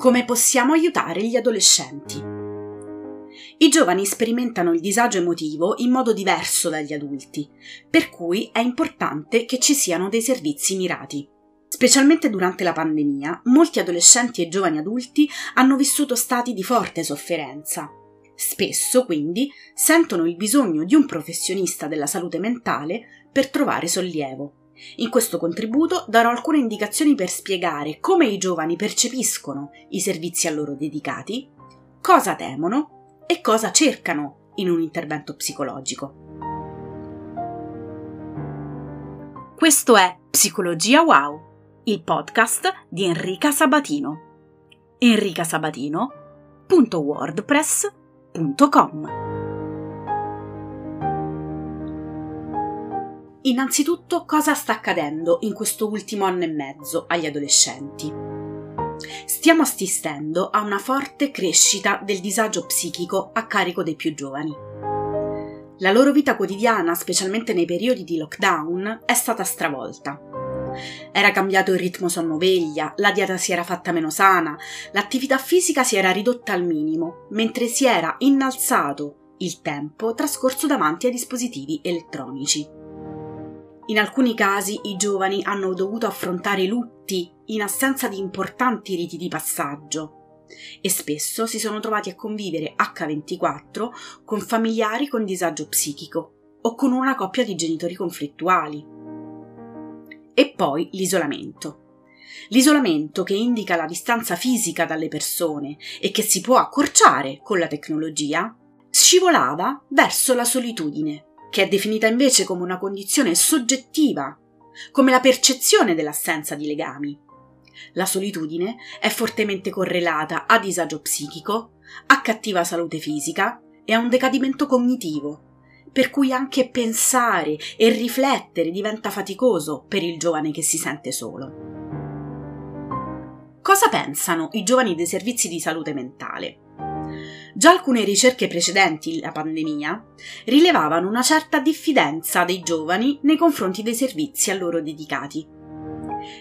Come possiamo aiutare gli adolescenti? I giovani sperimentano il disagio emotivo in modo diverso dagli adulti, per cui è importante che ci siano dei servizi mirati. Specialmente durante la pandemia, molti adolescenti e giovani adulti hanno vissuto stati di forte sofferenza. Spesso, quindi, sentono il bisogno di un professionista della salute mentale per trovare sollievo. In questo contributo darò alcune indicazioni per spiegare come i giovani percepiscono i servizi a loro dedicati, cosa temono e cosa cercano in un intervento psicologico. Questo è Psicologia Wow, il podcast di Enrica Sabatino. enricasabatino.wordpress.com Innanzitutto, cosa sta accadendo in questo ultimo anno e mezzo agli adolescenti? Stiamo assistendo a una forte crescita del disagio psichico a carico dei più giovani. La loro vita quotidiana, specialmente nei periodi di lockdown, è stata stravolta. Era cambiato il ritmo sonno-veglia, la dieta si era fatta meno sana, l'attività fisica si era ridotta al minimo, mentre si era innalzato il tempo trascorso davanti ai dispositivi elettronici. In alcuni casi i giovani hanno dovuto affrontare lutti in assenza di importanti riti di passaggio e spesso si sono trovati a convivere H24 con familiari con disagio psichico o con una coppia di genitori conflittuali. E poi l'isolamento. L'isolamento che indica la distanza fisica dalle persone e che si può accorciare con la tecnologia, scivolava verso la solitudine che è definita invece come una condizione soggettiva, come la percezione dell'assenza di legami. La solitudine è fortemente correlata a disagio psichico, a cattiva salute fisica e a un decadimento cognitivo, per cui anche pensare e riflettere diventa faticoso per il giovane che si sente solo. Cosa pensano i giovani dei servizi di salute mentale? Già alcune ricerche precedenti alla pandemia rilevavano una certa diffidenza dei giovani nei confronti dei servizi a loro dedicati.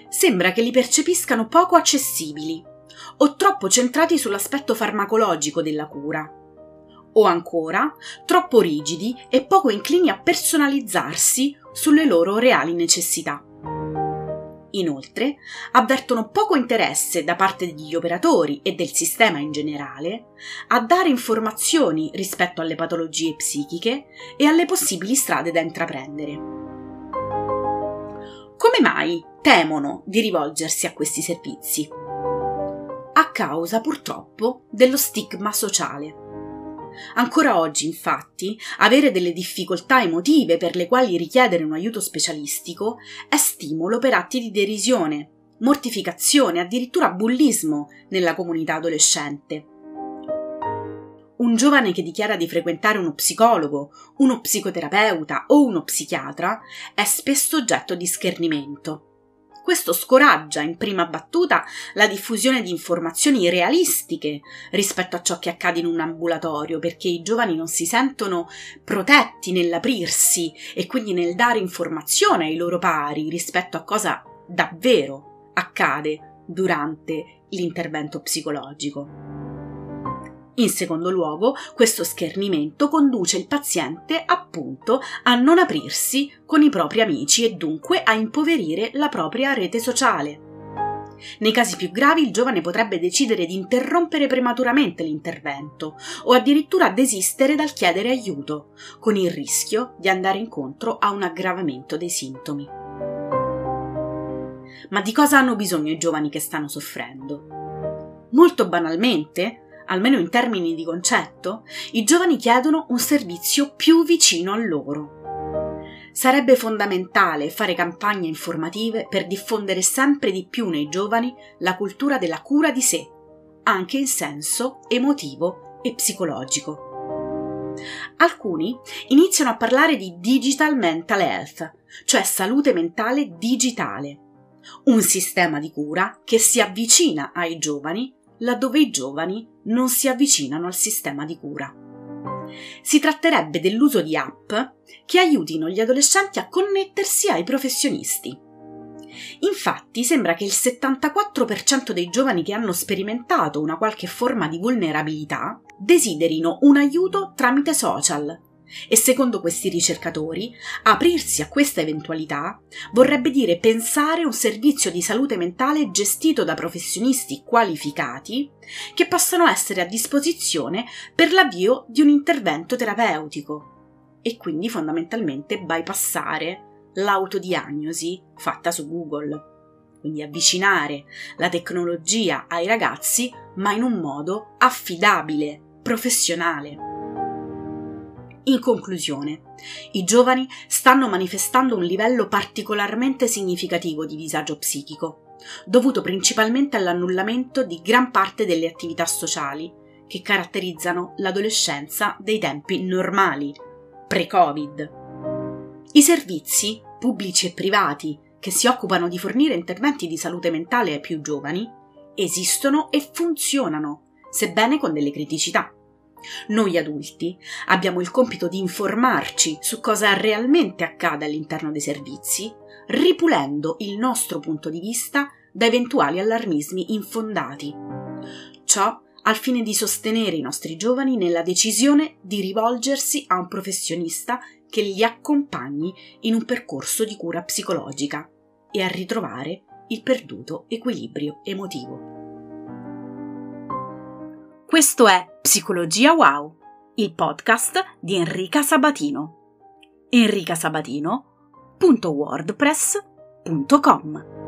Sembra che li percepiscano poco accessibili o troppo centrati sull'aspetto farmacologico della cura, o ancora troppo rigidi e poco inclini a personalizzarsi sulle loro reali necessità. Inoltre, avvertono poco interesse da parte degli operatori e del sistema in generale a dare informazioni rispetto alle patologie psichiche e alle possibili strade da intraprendere. Come mai temono di rivolgersi a questi servizi? A causa purtroppo dello stigma sociale. Ancora oggi, infatti, avere delle difficoltà emotive per le quali richiedere un aiuto specialistico è stimolo per atti di derisione, mortificazione, addirittura bullismo nella comunità adolescente. Un giovane che dichiara di frequentare uno psicologo, uno psicoterapeuta o uno psichiatra è spesso oggetto di schernimento questo scoraggia in prima battuta la diffusione di informazioni realistiche rispetto a ciò che accade in un ambulatorio, perché i giovani non si sentono protetti nell'aprirsi e quindi nel dare informazione ai loro pari rispetto a cosa davvero accade durante l'intervento psicologico. In secondo luogo, questo schernimento conduce il paziente appunto a non aprirsi con i propri amici e dunque a impoverire la propria rete sociale. Nei casi più gravi il giovane potrebbe decidere di interrompere prematuramente l'intervento o addirittura desistere dal chiedere aiuto, con il rischio di andare incontro a un aggravamento dei sintomi. Ma di cosa hanno bisogno i giovani che stanno soffrendo? Molto banalmente, almeno in termini di concetto, i giovani chiedono un servizio più vicino a loro. Sarebbe fondamentale fare campagne informative per diffondere sempre di più nei giovani la cultura della cura di sé, anche in senso emotivo e psicologico. Alcuni iniziano a parlare di digital mental health, cioè salute mentale digitale, un sistema di cura che si avvicina ai giovani laddove i giovani non si avvicinano al sistema di cura. Si tratterebbe dell'uso di app che aiutino gli adolescenti a connettersi ai professionisti. Infatti sembra che il 74% dei giovani che hanno sperimentato una qualche forma di vulnerabilità desiderino un aiuto tramite social. E secondo questi ricercatori, aprirsi a questa eventualità vorrebbe dire pensare un servizio di salute mentale gestito da professionisti qualificati che possano essere a disposizione per l'avvio di un intervento terapeutico e quindi fondamentalmente bypassare l'autodiagnosi fatta su Google. Quindi avvicinare la tecnologia ai ragazzi, ma in un modo affidabile, professionale. In conclusione, i giovani stanno manifestando un livello particolarmente significativo di disagio psichico, dovuto principalmente all'annullamento di gran parte delle attività sociali che caratterizzano l'adolescenza dei tempi normali, pre-Covid. I servizi, pubblici e privati, che si occupano di fornire interventi di salute mentale ai più giovani, esistono e funzionano, sebbene con delle criticità. Noi adulti abbiamo il compito di informarci su cosa realmente accade all'interno dei servizi, ripulendo il nostro punto di vista da eventuali allarmismi infondati. Ciò al fine di sostenere i nostri giovani nella decisione di rivolgersi a un professionista che li accompagni in un percorso di cura psicologica e a ritrovare il perduto equilibrio emotivo. Questo è Psicologia Wow, il podcast di Enrica Sabatino. enricasabatino.wordpress.com